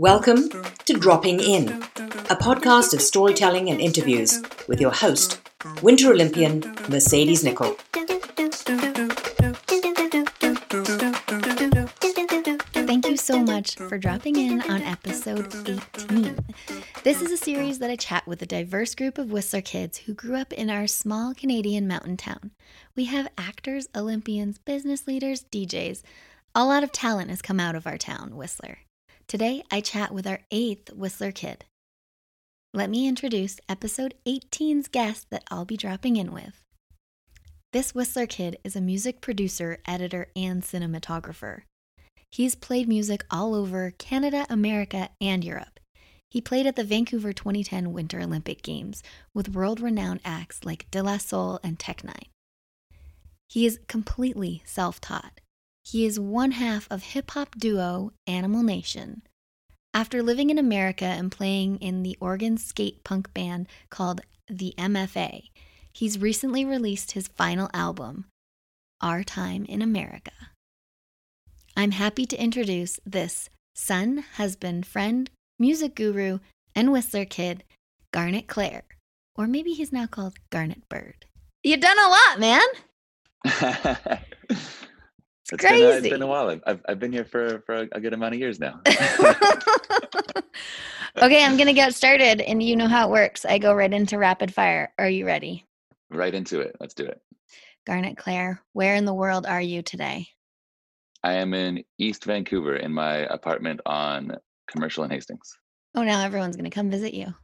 Welcome to Dropping In, a podcast of storytelling and interviews with your host, Winter Olympian Mercedes Nicoll. Thank you so much for dropping in on episode 18. This is a series that I chat with a diverse group of Whistler kids who grew up in our small Canadian mountain town. We have actors, Olympians, business leaders, DJs. A lot of talent has come out of our town, Whistler. Today, I chat with our eighth Whistler kid. Let me introduce episode 18's guest that I'll be dropping in with. This Whistler kid is a music producer, editor, and cinematographer. He's played music all over Canada, America, and Europe. He played at the Vancouver 2010 Winter Olympic Games with world renowned acts like De La Soul and Tech N9ne. He is completely self taught. He is one half of hip hop duo Animal Nation. After living in America and playing in the Oregon skate punk band called the MFA, he's recently released his final album, Our Time in America. I'm happy to introduce this son, husband, friend, music guru, and Whistler kid, Garnet Clare. Or maybe he's now called Garnet Bird. You've done a lot, man. It's Been a, it's crazy. been a while. I've- I've, I've been here for, for a, a good amount of years now. okay, I'm going to get started, and you know how it works. I go right into rapid fire. Are you ready? right into it. Let's do it. Garnet Claire, where in the world are you today? I am in East Vancouver in my apartment on Commercial and Hastings. Oh, now everyone's going to come visit you.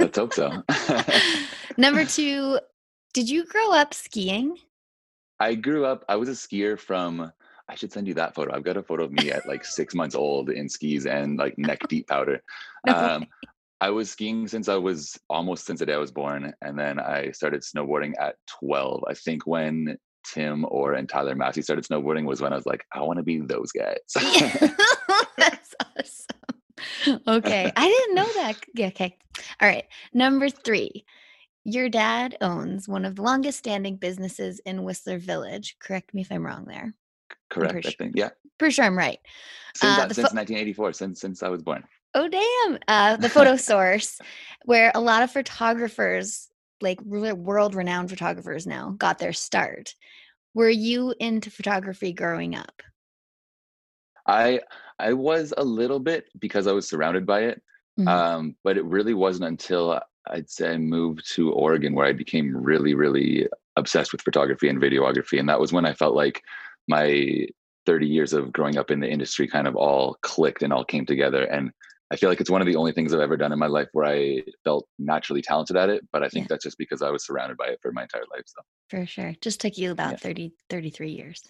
Let's hope so. Number two, did you grow up skiing? I grew up, I was a skier from, I should send you that photo. I've got a photo of me at like six months old in skis and like neck deep powder. Um, I was skiing since I was almost since the day I was born. And then I started snowboarding at 12. I think when Tim Orr and Tyler Massey started snowboarding was when I was like, I want to be those guys. That's awesome. Okay. I didn't know that. Yeah, okay. All right. Number three. Your dad owns one of the longest standing businesses in Whistler Village. Correct me if I'm wrong there. Correct, I think. Yeah. Pretty sure I'm right. Since, Uh, since pho- 1984, since since I was born. Oh, damn. Uh, the photo source, where a lot of photographers, like world renowned photographers now, got their start. Were you into photography growing up? I I was a little bit because I was surrounded by it, Mhm. um, but it really wasn't until I'd say I moved to Oregon where I became really really obsessed with photography and videography, and that was when I felt like my 30 years of growing up in the industry kind of all clicked and all came together. And I feel like it's one of the only things I've ever done in my life where I felt naturally talented at it. But I think Yeah. that's just because I was surrounded by it for my entire life. So. For sure. Just took you about Yeah. 30, 33 years.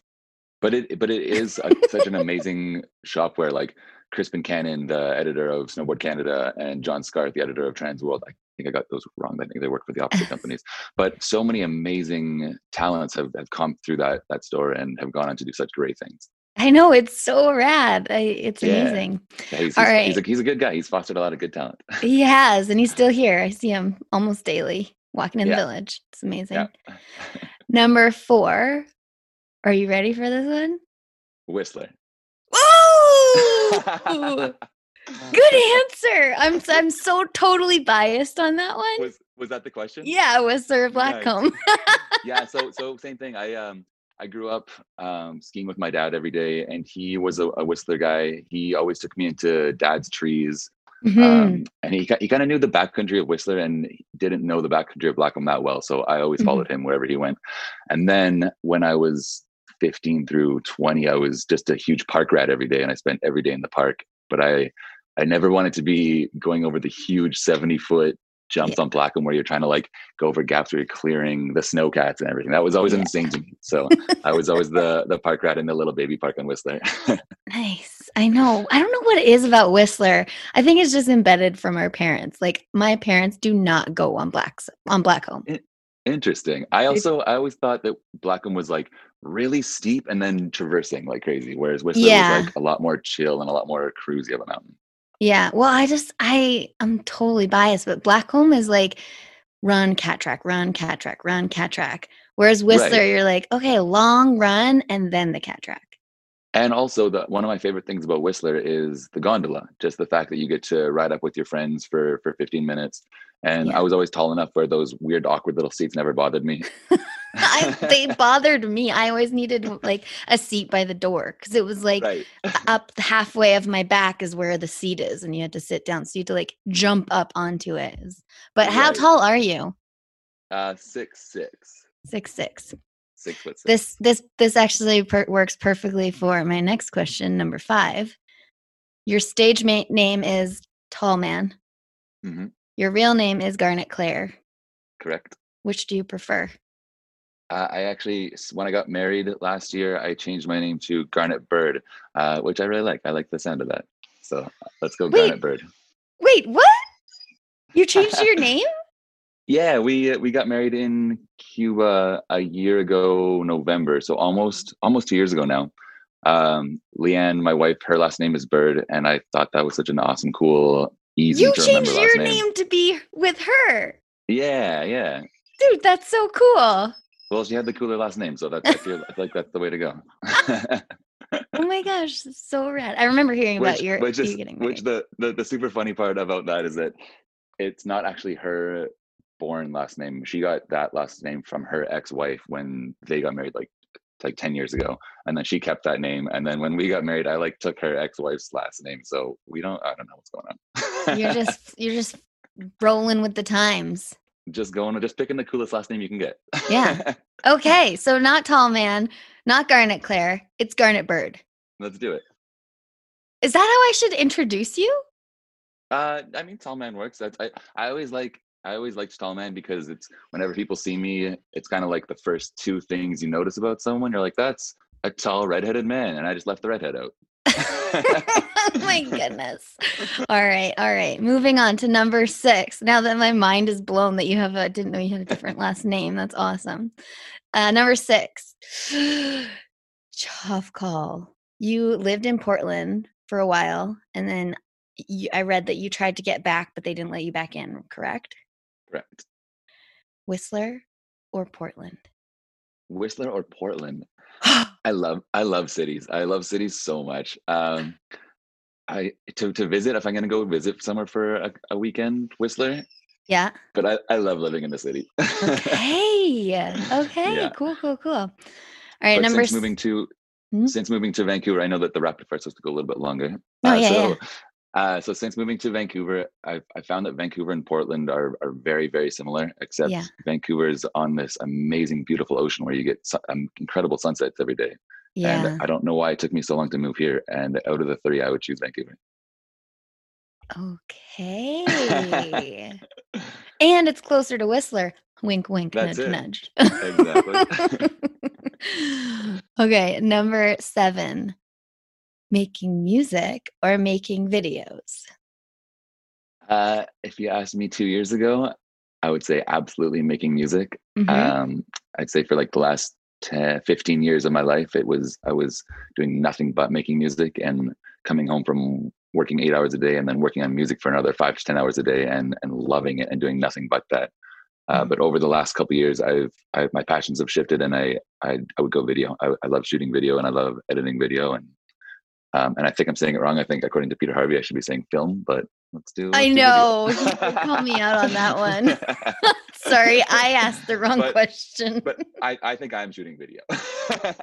but it but it is a, such an amazing shop where like Crispin Cannon, the editor of Snowboard Canada, and John Scarth, the editor of Trans World. I think I got those wrong. I think they work for the opposite companies. But so many amazing talents have, have come through that that store and have gone on to do such great things. I know it's so rad. I, it's Yeah. amazing. Yeah, he's, All he's, right. he's, a, he's a good guy. He's fostered a lot of good talent. He has, and he's still here. I see him almost daily walking in Yeah. the village. It's amazing. Number four. Are you ready for this one? Whistler. Ooh! Good answer. I'm I'm so totally biased on that one. was was that the question? yeah, Whistler Nice. Blackcomb. yeah so so same thing i um i grew up um skiing with my dad every day and he was a, a whistler guy he always took me into dad's trees Mhm. um and he, he kind of knew the backcountry of whistler and didn't know the backcountry of Blackcomb that well so i always Mhm. followed him wherever he went and then when i was 15 through 20 i was just a huge park rat every day and i spent every day in the park but i i never wanted to be going over the huge 70 foot jumps Yeah. on Blackcomb where you're trying to like go over gaps where you're clearing the snowcats and everything. That was always Yeah. insane to me. So I was always the the park rat in the little baby park on Whistler. Nice. I know. I don't know what it is about Whistler. I think it's just embedded from our parents. Like my parents do not go on blacks on Blackcomb. Interesting. I also I always thought that Blackcomb was like really steep and then traversing like crazy, whereas Whistler Yeah. was like a lot more chill and a lot more cruisy of a mountain. Yeah. Well, I just I I'm totally biased, but Blackcomb is like run cat track, run cat track, run cat track. Whereas Whistler, Right. you're like, okay, long run and then the cat track. And also, the one of my favorite things about Whistler is the gondola. Just the fact that you get to ride up with your friends for for 15 minutes. And Yeah. I was always tall enough where those weird, awkward little seats never bothered me. I, they bothered me. I always needed like a seat by the door because it was like right. up halfway of my back is where the seat is, and you had to sit down. So you had to like jump up onto it. But how Right. tall are you? Uh, six six, Six six. Six foot six. This this this actually per- works perfectly for my next question, number five. Your stage ma- name is Tall Man. Mhm. Your real name is Garnet Claire. correct. Which do you prefer? Uh, I actually, when I got married last year, I changed my name to Garnet Bird, uh, which I really like. I like the sound of that. So let's go Wait. Garnet Bird. Wait, what? You changed your name? Yeah, we uh, we got married in Cuba a year ago, November. So almost almost two years ago now. Um, Leanne, my wife, her last name is Bird, and I thought that was such an awesome, cool, easy You changed your name. name to be with her. Yeah, yeah. Dude, that's so cool. Well, she had the cooler last name, so that's I feel, like that's the way to go. Oh my gosh, so rad. I remember hearing about your which you is getting married. which the, the the super funny part about that is that it's not actually her born last name. She got that last name from her ex-wife when they got married, like like ten years ago, and then she kept that name. And then when we got married, I like took her ex-wife's last name. So we don't. I don't know what's going on. you're just you're just rolling with the times. just going just picking the coolest last name you can get. Yeah. Okay, so not tall man, not Garnet Claire, it's Garnet Bird. Let's do it. Is that how I should introduce you? Uh, I mean, tall man works. That's I. I always like. I always liked tall man because it's whenever people see me, it's kind of like the first two things you notice about someone. You're like, that's a tall redheaded man, and I just left the redhead out. oh my goodness. All right, all right. Moving on to number six. Now that my mind is blown that you have a didn't know you had a different last name. That's awesome. Uh, number six. Tough call. You lived in Portland for a while, and then you, I read that you tried to get back, but they didn't let you back in. Correct? Correct. Whistler or Portland? Whistler or Portland? I love. I love cities. I love cities so much. Um, I to to visit if I'm gonna go visit somewhere for a, a weekend, Whistler. yeah. But I, I love living in the city. Okay. Okay. Yeah. Cool. Cool. Cool. All right. but number since moving to Hmm? since moving to Vancouver, I know that the rapid fire is supposed to go a little bit longer. Oh, uh, yeah, so, yeah. Uh, so since moving to Vancouver, I I found that Vancouver and Portland are are very very similar, except Yeah. Vancouver is on this amazing, beautiful ocean where you get su- um, incredible sunsets every day. yeah. And I don't know why it took me so long to move here. And out of the three, I would choose Vancouver. Okay. and it's closer to Whistler. Wink, wink, That's nudge, it. nudge. Exactly. okay, number seven making music or making videos. Uh, if you asked me two years ago, I would say absolutely making music. Mhm. um i'd say for like the last 10, 15 years of my life it was i was doing nothing but making music and coming home from working eight hours a day and then working on music for another five to ten hours a day and and loving it and doing nothing but that uh, Mhm. but over the last couple of years i've I, my passions have shifted and I, I i would go video I, I love shooting video and i love editing video and um, and i think i'm saying it wrong i think according to peter harvey i should be saying film but let's do I do know. Call me out on that one. Sorry, I asked the wrong But- question. but I, I think I'm shooting video.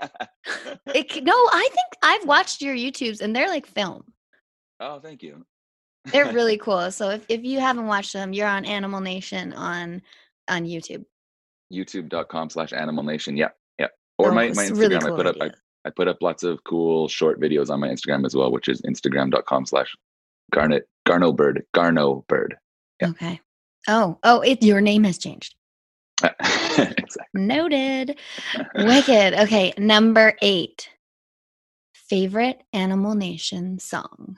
It, no, I think I've watched your YouTubes and they're like film. oh, thank you. They're really cool. So if, if you haven't watched them, you're on Animal Nation on on YouTube. YouTube.com slash Animal Nation. Yeah, yeah. Or Oh, my, my Instagram. really I cool put up I, put up lots of cool short videos on my Instagram as well, which is Instagram.com slash Garnet Garno Bird Garno Bird. Yeah. Okay. Oh, oh, it your name has changed. exactly. Noted. Wicked. Okay, number eight. Favorite Animal Nation song.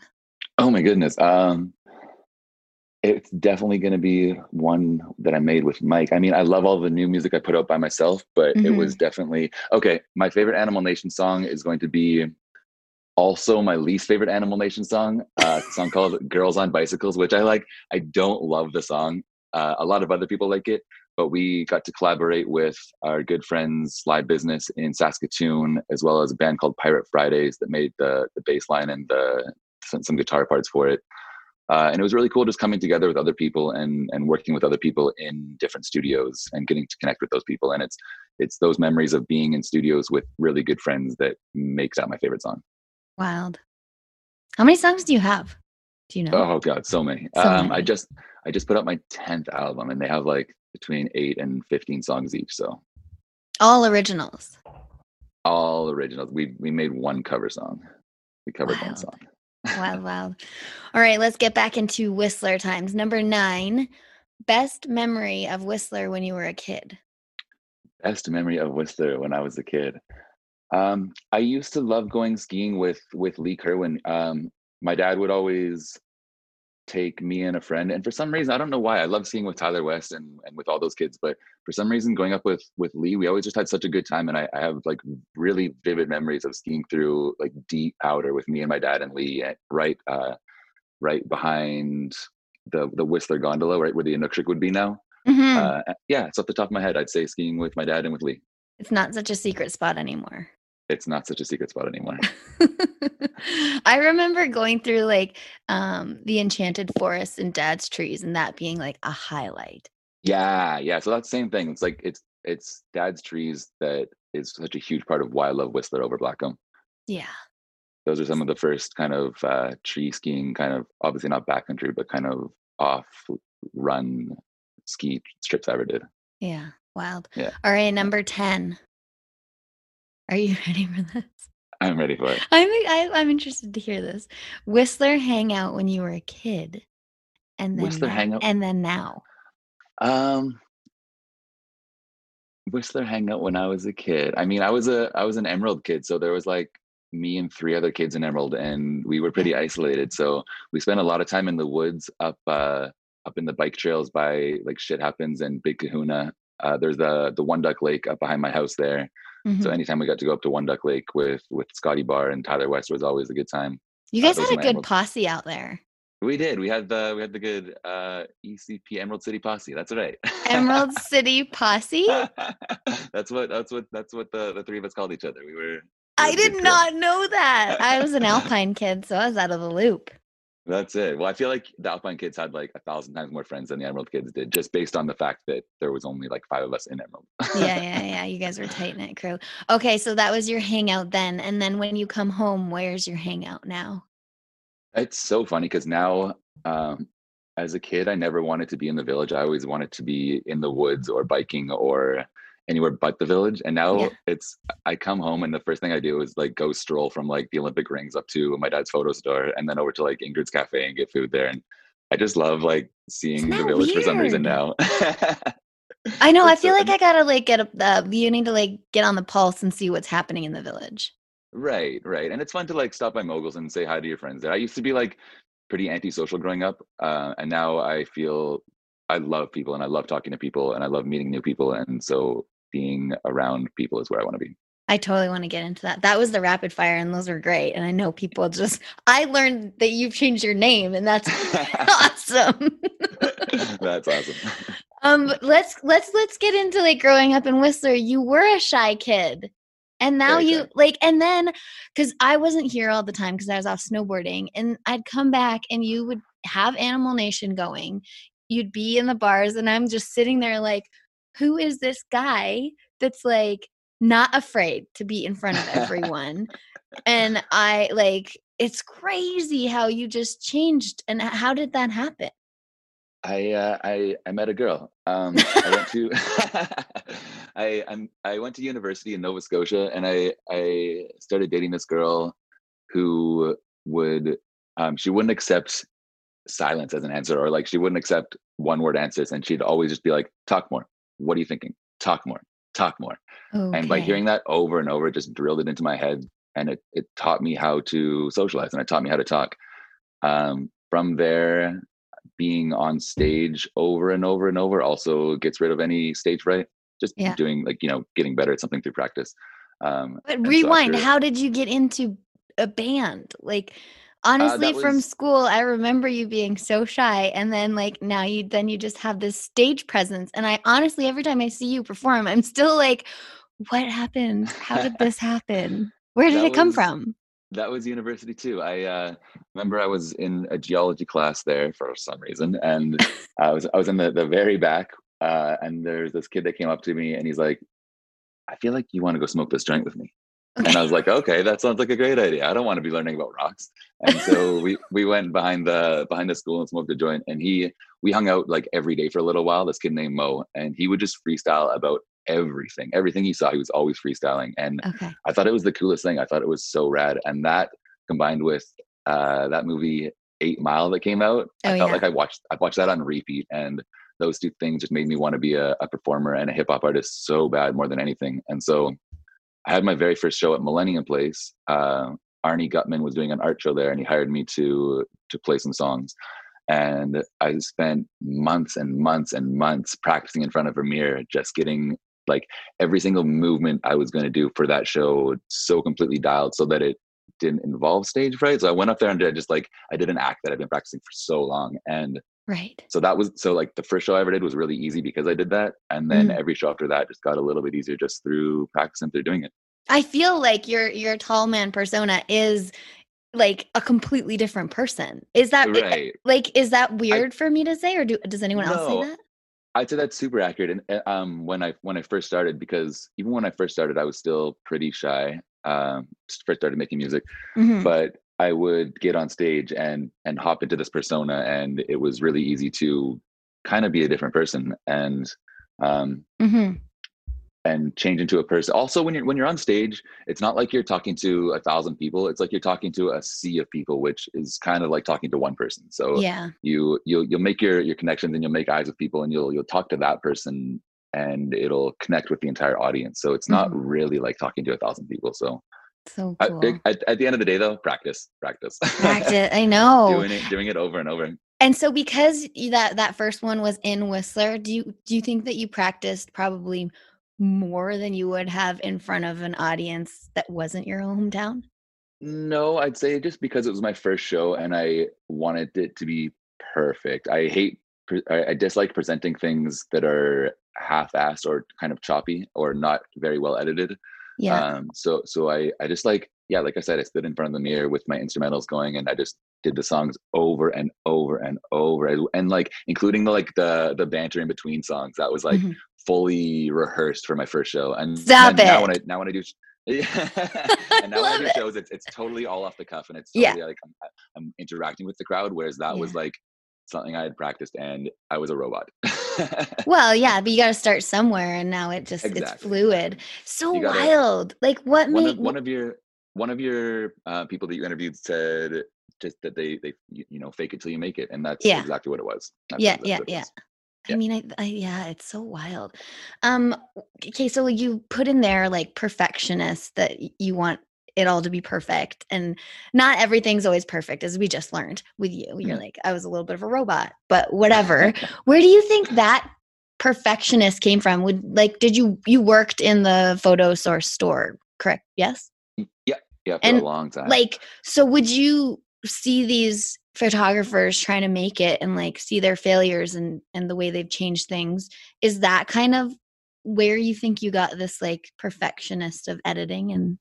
Oh my goodness. Um, it's definitely going to be one that I made with Mike. I mean, I love all the new music I put out by myself, but it Mhm. was definitely okay. My favorite Animal Nation song is going to be also my least favorite Animal Nation song. Uh, a song called "Girls on Bicycles," which I like. I don't love the song. Uh, a lot of other people like it, but we got to collaborate with our good friends Slide Business in Saskatoon, as well as a band called Pirate Fridays that made the the bass line and the some, some guitar parts for it. Uh, and it was really cool just coming together with other people and and working with other people in different studios and getting to connect with those people. And it's it's those memories of being in studios with really good friends that makes that my favorite song. Wild. How many songs do you have? Do you know? Oh god, so many. So um, I just I just put out my tenth album, and they have like between eight and fifteen songs each. So All originals. all originals. We we made one cover song. We covered one song. Wild, wild. All right, let's get back into Whistler times. Number nine. Best memory of Whistler when you were a kid. best memory of Whistler when I was a kid. Um, I used to love going skiing with with Lee Kerwin. Um, my dad would always take me and a friend, and for some reason, I don't know why, I love skiing with Tyler West and and with all those kids. But for some reason, going up with with Lee, we always just had such a good time, and I, I have like really vivid memories of skiing through like deep powder with me and my dad and Lee, at, right uh, right behind the the Whistler gondola, right where the Inukshuk would be now. Mhm. Uh, yeah, it's off the top of my head. I'd say skiing with my dad and with Lee. it's not such a secret spot anymore. It's not such a secret spot anymore. I remember going through like um the enchanted forest and dad's trees and that being like a highlight. yeah, yeah. So that's the same thing. It's like it's it's dad's trees that is such a huge part of why I love Whistler over Blackcomb. Yeah. Those are some of the first kind of uh, tree skiing, kind of obviously not backcountry, but kind of off run ski strips I ever did. Yeah. Wild. Yeah. All right, number 10. Are you ready for this? I'm ready for it. I'm I, I'm interested to hear this. Whistler hangout when you were a kid. And then Whistler now- hangout? and then now. Um, Whistler hangout when I was a kid. I mean, I was a I was an Emerald kid, so there was like me and three other kids in Emerald, and we were pretty isolated. So we spent a lot of time in the woods, up uh up in the bike trails by like Shit Happens and Big Kahuna. Uh, there's the the One Duck Lake up behind my house there. So Mhm. anytime we got to go up to One Duck Lake with with Scotty Barr and Tyler West was always a good time. You uh, guys those had a good emeralds. posse out there. We did. We had the we had the good uh ECP Emerald City Posse. That's right. Emerald City Posse? that's what that's what that's what the the three of us called each other. We were. we I were the good did not know that. I was an Alpine kid, so I was out of the loop. That's it. Well, I feel like the Alpine kids had like a thousand times more friends than the Emerald kids did, just based on the fact that there was only like five of us in Emerald. Yeah, yeah, yeah. You guys were tight knit crew. Okay, so that was your hangout then. And then when you come home, where's your hangout now? It's so funny because now, um, as a kid, I never wanted to be in the village. I always wanted to be in the woods or biking or anywhere but the village. And now Yeah. it's I come home and the first thing I do is like go stroll from like the Olympic rings up to my dad's photo store and then over to like Ingrid's cafe and get food there. And I just love like seeing the village for some reason now. I know. I feel so- like I gotta like get a. Uh, you need to like get on the pulse and see what's happening in the village. Right, right. And it's fun to like stop by moguls and say hi to your friends there. I used to be like pretty antisocial growing up. Uh, and now I feel I love people and I love talking to people and I love meeting new people. And so being around people is where I want to be. I totally want to get into that. That was the rapid fire, and those were great. And I know people just. I learned that you've changed your name, and that's awesome. That's awesome. um, but let's let's let's get into like growing up in Whistler. You were a shy kid, and now Very you shy. like, and then because I wasn't here all the time because I was off snowboarding, and I'd come back, and you would have Animal Nation going. You'd be in the bars, and I'm just sitting there like, who is this guy that's like not afraid to be in front of everyone? and I like it's crazy how you just changed and how did that happen? I uh, I I met a girl. Um, I went to I I'm, I went to university in Nova Scotia, and I I started dating this girl who would um, she wouldn't accept silence as an answer or like she wouldn't accept one word answers and she'd always just be like talk more what are you thinking talk more talk more Okay. and by hearing that over and over it just drilled it into my head and it, it taught me how to socialize and it taught me how to talk um, from there being on stage over and over and over also gets rid of any stage fright just Yeah. doing like you know getting better at something through practice um, But and so rewind, after- how did you get into a band? Like honestly from was- school, I remember you being so shy and then like now you then you just have this stage presence and I honestly every time I see you perform, I'm still like what happened? How did this happen? Where did That it come was- from? that was university too. I uh, remember I was in a geology class there for some reason, and I was I was in the the very back, uh, and there's this kid that came up to me, and he's like, "I feel like you want to go smoke this joint with me." And I was like, "Okay, that sounds like a great idea. I don't want to be learning about rocks." And so we we went behind the behind the school and smoked a joint, and he we hung out like every day for a little while. This kid named Mo, and he would just freestyle about everything, everything he saw. He was always freestyling, and Okay. I thought it was the coolest thing. I thought it was so rad. And that combined with uh, that movie Eight Mile that came out, Oh, I felt yeah. like I watched I watched that on repeat. And those two things just made me want to be a, a performer and a hip hop artist so bad more than anything. And so I had my very first show at Millennium Place. Uh, Arnie Gutman was doing an art show there, and he hired me to to play some songs. And I spent months and months and months practicing in front of a mirror, just getting like every single movement I was going to do for that show so completely dialed so that it didn't involve stage fright. So I went up there and did just like I did an act that I've been practicing for so long. And Right. so that was so like the first show I ever did was really easy because I did that. And then Mhm. every show after that just got a little bit easier just through practicing through doing it. I feel like your your tall man persona is like a completely different person. Is that Right. like is that weird for me to say or do does anyone else say that? I'd say that's super accurate. And uh, um, when I when I first started, because even when I first started, I was still pretty shy. Um, first started making music, Mhm. but I would get on stage and and hop into this persona, and it was really easy to kind of be a different person and um, Mhm. and change into a person. Also, when you're when you're on stage, it's not like you're talking to a thousand people. It's like you're talking to a sea of people, which is kind of like talking to one person. So Yeah. you you'll you'll make your your connections and you'll make eyes with people and you'll you'll talk to that person and it'll connect with the entire audience. So it's not really like talking to a thousand people. So So I- cool. at, at the end of the day, though, practice, practice, Practice. I know. doing it, doing it over and over. And so because that that first one was in Whistler, do you do you think that you practiced probably more than you would have in front of an audience that wasn't your hometown? No, I'd say just because it was my first show and I wanted it to be perfect. I hate, I, I dislike presenting things that are half-assed or kind of choppy or not very well edited. Yeah. Um, so so I I just like yeah, like I said, I stood in front of the mirror with my instrumentals going, and I just did the songs over and over and over, and, and like including the like the the banter in between songs. That was like Mhm. fully rehearsed for my first show. And Stop then Now it. when I now when I do. Yeah. and now when I do it. shows, it's it's totally all off the cuff, and it's Yeah. like I'm, I'm interacting with the crowd. Whereas that was like something I had practiced, and I was a robot. Well, yeah, but you got to start somewhere, and now it just it's fluid. So gotta- wild. Like, what one made of, one of your one of your uh, people that you interviewed said just that they they you, know fake it till you make it and that's Yeah. exactly what it was That's Yeah, yeah, yeah. I mean, I, I yeah, it's so wild. Um, okay, so you put in there like perfectionist that you want it all to be perfect, and not everything's always perfect, as we just learned with you. You're Mhm. like, I was a little bit of a robot, but whatever. Where do you think that perfectionist came from? Would like, did you you worked in the photo source store, correct? Yes. yeah yeah for And, a long time like so would you see these photographers trying to make it and like see their failures and and the way they've changed things is that kind of where you think you got this like perfectionist of editing and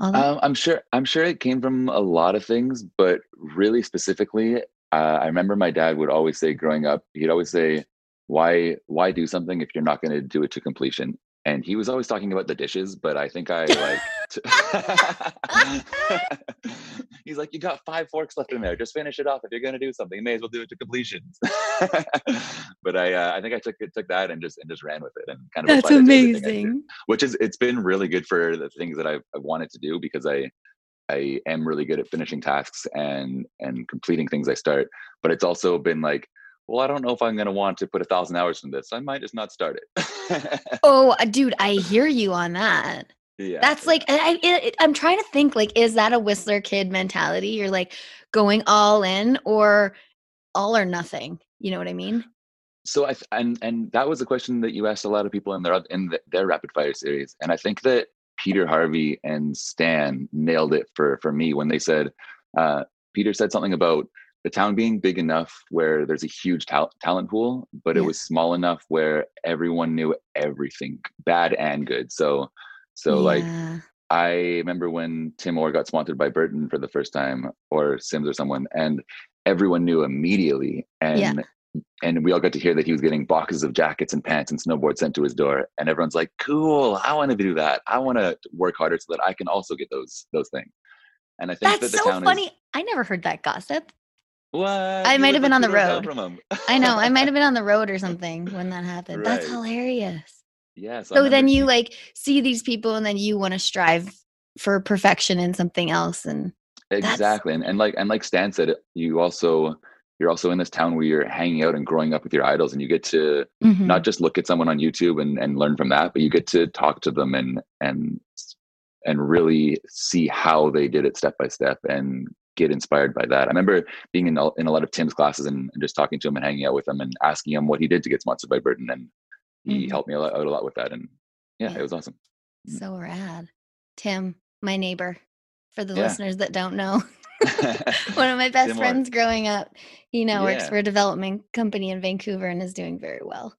um, i'm sure i'm sure it came from a lot of things but really specifically uh, i remember my dad would always say growing up he'd always say why why do something if you're not going to do it to completion? And he was always talking about the dishes but i think i like he's like you got five forks left in there just finish it off if you're going to do something you may as well do it to completion but i uh, i think i took it took that and just and just ran with it and kind of that's applied it to everything I do amazing which is it's been really good for the things that I've, I've wanted to do because I I am really good at finishing tasks and and completing things I start. But it's also been like, well, I don't know if I'm going to want to put a thousand hours in this. I might just not start it. oh, dude, I hear you on that. Yeah, That's like I, I, I'm trying to think like is that a Whistler kid mentality? You're like going all in or all or nothing. You know what I mean? so I and and that was a question that you asked a lot of people in their in the, their rapid fire series, and I think that Peter Harvey and Stan nailed it for for me when they said uh, Peter said something about the town being big enough where there's a huge ta- talent pool, but Yeah. it was small enough where everyone knew everything, bad and good. So so like I remember when Tim Orr got sponsored by Burton for the first time, or Sims or someone, and everyone knew immediately. And Yeah. and we all got to hear that he was getting boxes of jackets and pants and snowboards sent to his door. And everyone's like, "Cool! I want to do that. I want to work harder so that I can also get those those things." And I think That's that the so town funny. is I never heard that gossip. what I might have been on the two doors down road. I know. I might have been on the road or something when that happened. That's hilarious. Yeah. So, I So then you like see these people and then you want to strive for perfection in something else and exactly and, and like and like stan said you also you're also in this town where you're hanging out and growing up with your idols and you get to Mhm. not just look at someone on youtube and, and learn from that but you get to talk to them and and and really see how they did it step by step and get inspired by that i remember being in, a- in a lot of tim's classes and, and just talking to him and hanging out with him and asking him what he did to get sponsored by burton and he Mhm. helped me a lot, out a lot with that and yeah, Yeah. it was awesome so rad. Tim, my neighbor, for the Yeah. listeners that don't know. One of my best friends growing up. He now works for a development company in Vancouver and is doing very well.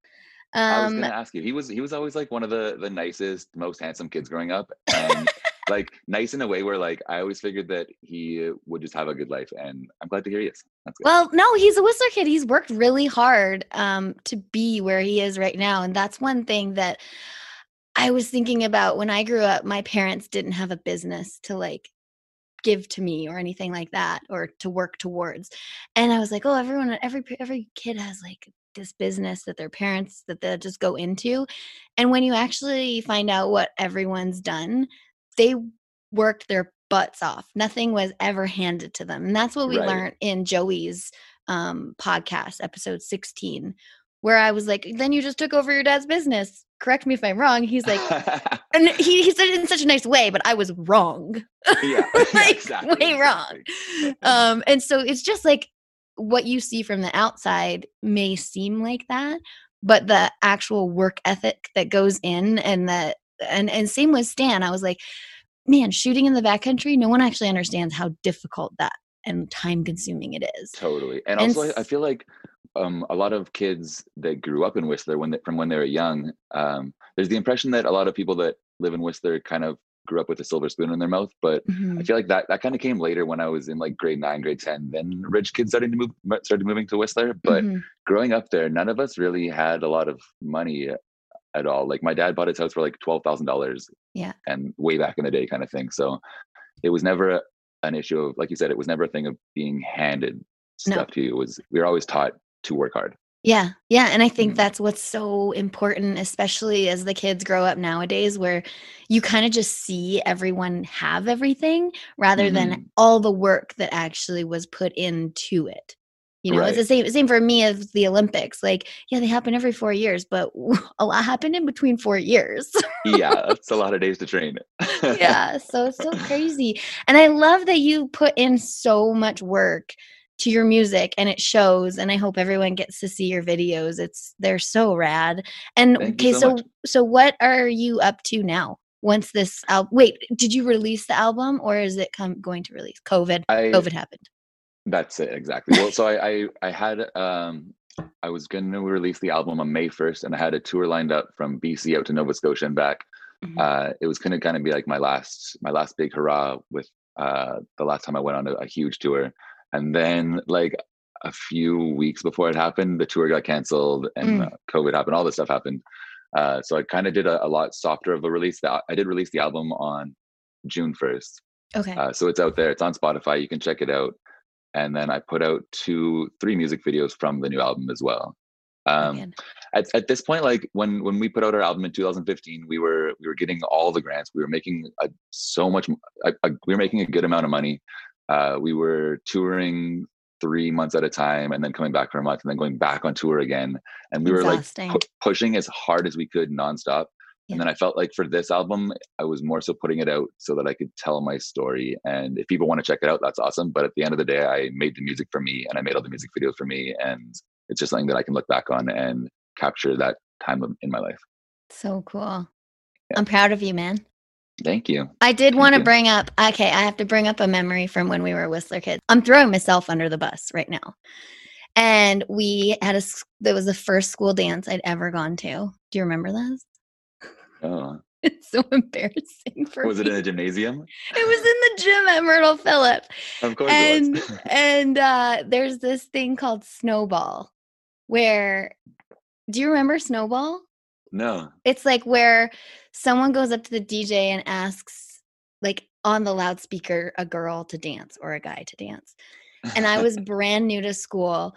I was Um, gonna ask you. He was he was always like one of the the nicest, most handsome kids growing up, and like nice in a way where like I always figured that he would just have a good life, and I'm glad to hear he is. Well, no, he's a Whistler kid. He's worked really hard um, to be where he is right now. And that's one thing that I was thinking about when I grew up. My parents didn't have a business to like give to me or anything like that or to work towards. And I was like, oh, everyone, every every kid has like this business that their parents that they just go into. And when you actually find out what everyone's done, they worked their butts off. Nothing was ever handed to them. And that's what we Right. learned in Joey's um, podcast, episode 16, where I was like, then you just took over your dad's business. Correct me if I'm wrong. He's like, and he, he said it in such a nice way, but I was wrong. yeah, like, exactly, way wrong. Um, and so it's just like what you see from the outside may seem like that, but the actual work ethic that goes in and that and and same with Stan. I was like, man, shooting in the backcountry, no one actually understands how difficult that and time consuming it is. Totally. And And also, I, I s- feel like um, a lot of kids that grew up in Whistler when they, from when they were young, um, there's the impression that a lot of people that live in Whistler kind of grew up with a silver spoon in their mouth. But I Mhm. feel like that that kind of came later when I was in like grade nine, grade ten. Then rich kids started to move started moving to Whistler. But Mhm. growing up there, none of us really had a lot of money at all. Like my dad bought his house for like twelve thousand dollars. Yeah. And way back in the day, kind of thing. So it was never an issue of like you said, it was never a thing of being handed No. stuff to you. It was we were always taught to work hard. Yeah, yeah, and I think Mhm. that's what's so important, especially as the kids grow up nowadays, where you kind of just see everyone have everything rather than Mhm. all the work that actually was put into it. You know, it's the same same for me as the Olympics. Like, yeah, they happen every four years, but a lot happened in between four years. yeah, it's a lot of days to train. yeah, so it's so crazy, and I love that you put in so much work to your music and it shows and i hope everyone gets to see your videos it's they're so rad and Thank okay so so so what are you up to now once this al- wait did you release the album or is it come going to release covid I covid happened That's it exactly. Well, so I, I I had um I was gonna release the album on May first, and I had a tour lined up from BC out to Nova Scotia and back. Mhm. Uh, it was gonna kind of be like my last my last big hurrah with uh the last time I went on a, a huge tour, and then like a few weeks before it happened, the tour got canceled and Mm. uh, COVID happened. All this stuff happened. Uh, so I kind of did a, a lot softer of a release. That I did release the album on June first. okay Uh, so it's out there. It's on Spotify. You can check it out. And then I put out two, three music videos from the new album as well. Um, at, at this point, like when when we put out our album in 2015, we were we were getting all the grants. We were making a, so much. A, a, we were making a good amount of money. Uh, we were touring three months at a time, and then coming back for a month, and then going back on tour again. And we were like Exhausting. pu- pushing as hard as we could nonstop. Yeah. And then I felt like for this album, I was more so putting it out so that I could tell my story. And if people want to check it out, that's awesome. But at the end of the day, I made the music for me and I made all the music videos for me. And it's just something that I can look back on and capture that time of- in my life. So cool. Yeah. I'm proud of you, man. Thank you. I did Thank want to you. bring up, okay, I have to bring up a memory from when we were Whistler kids. I'm throwing myself under the bus right now. And we had a, that was the first school dance I'd ever gone to. Do you remember this? Oh, It's so embarrassing for was it in a gymnasium? It was in the gym at Myrtle Philip. Of course and it was. and uh there's this thing called snowball where do you remember snowball no. it's like where someone goes up to the dj and asks like on the loudspeaker a girl to dance or a guy to dance and i was brand new to school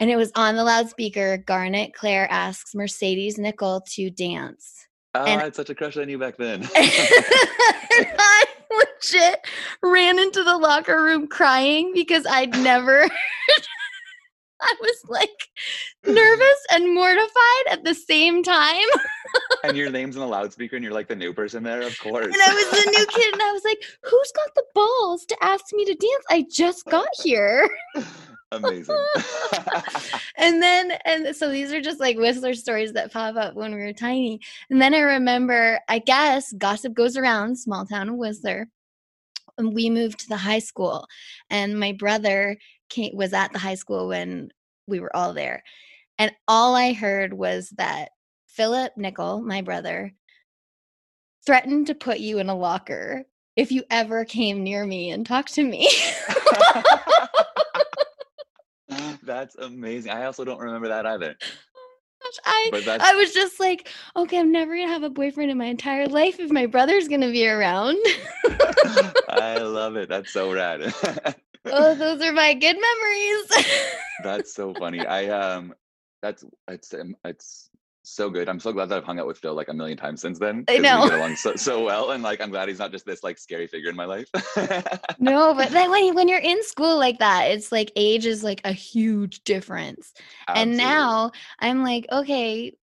and it was on the loudspeaker garnet claire asks mercedes nicoll to dance Oh, and- ah, I had such a crush on you back then. and I legit ran into the locker room crying because I'd never. I was like nervous and mortified at the same time. and your name's in the loudspeaker, and you're like the new person there. Of course. And I was the new kid, and I was like, who's got the balls to ask me to dance? I just got here. Amazing. and then and so these are just like whistler stories that pop up when we were tiny. And then i remember i guess gossip goes around small town of whistler. And we moved to the high school and my brother came, was at the high school when we were all there. And all i heard was that philip nicoll my brother threatened to put you in a locker if you ever came near me and talked to me That's amazing. I also don't remember that either. I I was just like, okay, I'm never gonna have a boyfriend in my entire life if my brother's gonna be around. I love it. That's so rad. oh, those are my good memories. that's so funny. I um that's it's um, it's so good. I'm so glad that I've hung out with Phil like a million times since then. I know. We get along so, so well. And like I'm glad he's not just this like scary figure in my life. no, but then when when you're in school like that, it's like age is like a huge difference. And now I'm like, okay,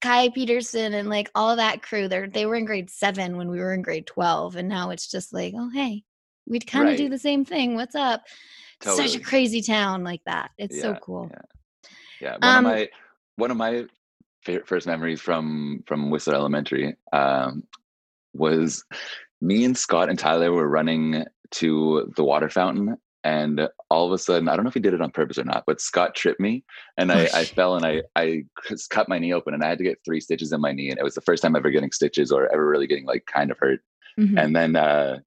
Kai Peterson and like all that crew, they they were in grade seven when we were in grade twelve, and now it's just like, oh hey, we'd kind of do the same thing. What's up? Such a crazy town like that. It's so cool. Yeah. Yeah. One Um, of my one of my first memories from from Whistler Elementary um, was me and Scott and Tyler were running to the water fountain. And all of a sudden, I don't know if he did it on purpose or not, but Scott tripped me and I, I fell and I, I cut my knee open and I had to get three stitches in my knee. And it was the first time ever getting stitches or ever really getting like kind of hurt Mhm. and then uh,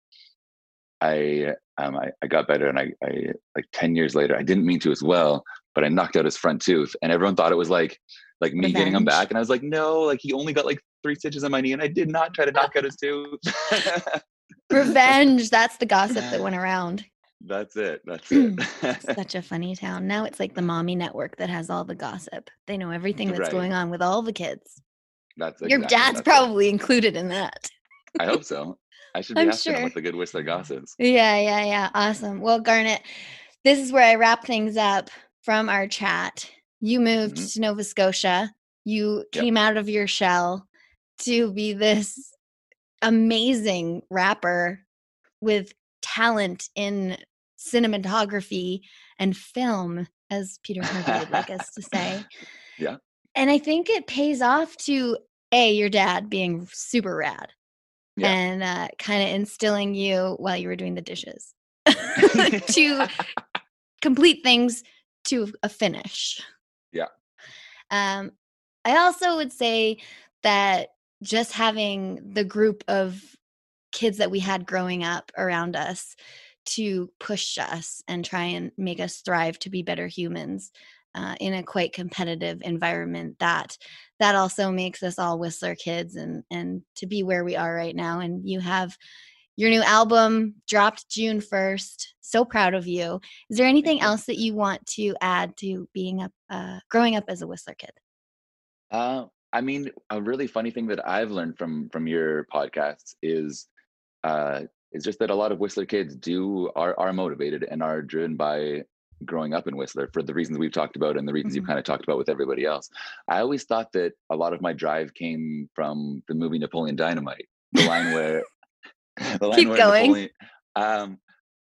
I, um, I I got better, and I, I like ten years later, I didn't mean to as well, but I knocked out his front tooth, and everyone thought it was like like me getting him back, and I was like, no, like he only got like three stitches on my knee, and I did not try to knock out his tooth. Revenge. That's the gossip that went around. That's it. That's it. Mm, such a funny town. Now it's like the mommy network that has all the gossip. They know everything that's Right. going on with all the kids. that's Your dad's that's it. probably included in that. I hope so. I should be I'm asking him sure. what the good Whistler gossips. Yeah, yeah, yeah. Awesome. Well, Garnet, this is where I wrap things up from our chat. You moved Mhm. to Nova Scotia. You Yep. came out of your shell to be this amazing rapper with talent in cinematography and film, as Peter Murphy would like us to say. Yeah. And I think it pays off to A, your dad being super rad Yeah. and uh, kind of instilling you while you were doing the dishes to complete things to a finish. Yeah. Um, I also would say that just having the group of kids that we had growing up around us to push us and try and make us thrive to be better humans uh, in a quite competitive environment that that also makes us all whistler kids and and to be where we are right now and you have Your new album dropped June 1st. So proud of you. Is there anything else that you want to add to being up, uh, growing up as a Whistler kid? Uh, I mean, a really funny thing that I've learned from from your podcasts is uh, is just that a lot of Whistler kids do are are motivated and are driven by growing up in Whistler for the reasons we've talked about and the reasons Mhm. you've kind of talked about with everybody else. I always thought that a lot of my drive came from the movie Napoleon Dynamite. The line where the line Keep going. Napoleon um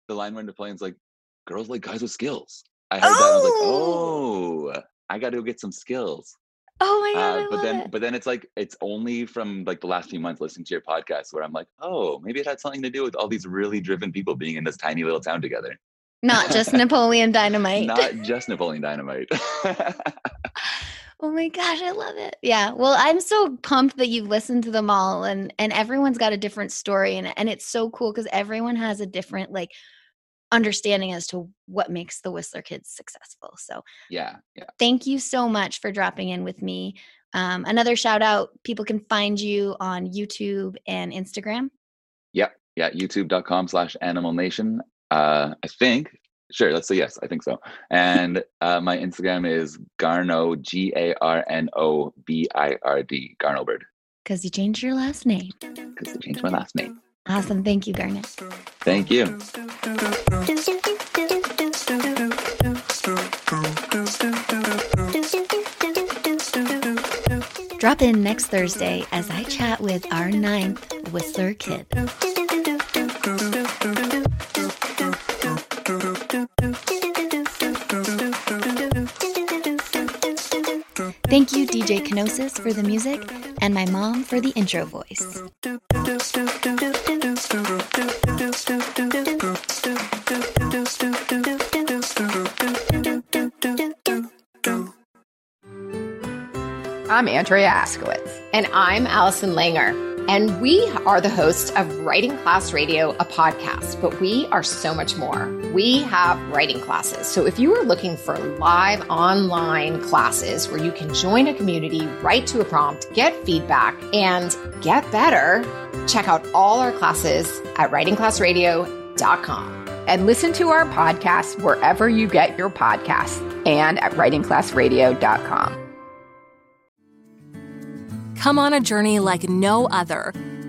the line where Napoleon's like, girls like guys with skills. I heard that and I was like, Oh! oh, I gotta go get some skills. Oh my God. Uh, but then it. but then it's like it's only from like the last few months listening to your podcast where I'm like, oh, maybe it had something to do with all these really driven people being in this tiny little town together. Not just Napoleon Dynamite. Not just Napoleon Dynamite. Oh my gosh, I love it. Yeah. Well, I'm so pumped that you've listened to them all and and everyone's got a different story and and it's so cool cuz everyone has a different like understanding as to what makes the Whistler kids successful. So, yeah, yeah. thank you so much for dropping in with me. Um, another shout out, people can find you on YouTube and Instagram. Yep. Yeah, youtube.com slash animal nation. Uh I think. Sure, let's say yes, I think so. And uh my Instagram is Garno G A R N O B I R D Garnobird. Cuz you changed your last name. Because I changed my last name. Awesome. Thank you, Garnet. Thank you. Drop in next Thursday as I chat with our ninth Whistler kid. Thank you, DJ Kenosis, for the music, and my mom for the intro voice. I'm Andrea Askowitz. And I'm Allison Langer. And we are the hosts of Writing Class Radio, a podcast, but we are so much more. We have writing classes. So if you are looking for live online classes where you can join a community, write to a prompt, get feedback, and get better, check out all our classes at writingclassradio.com. And listen to our podcast wherever you get your podcasts and at writingclassradio.com. Come on a journey like no other,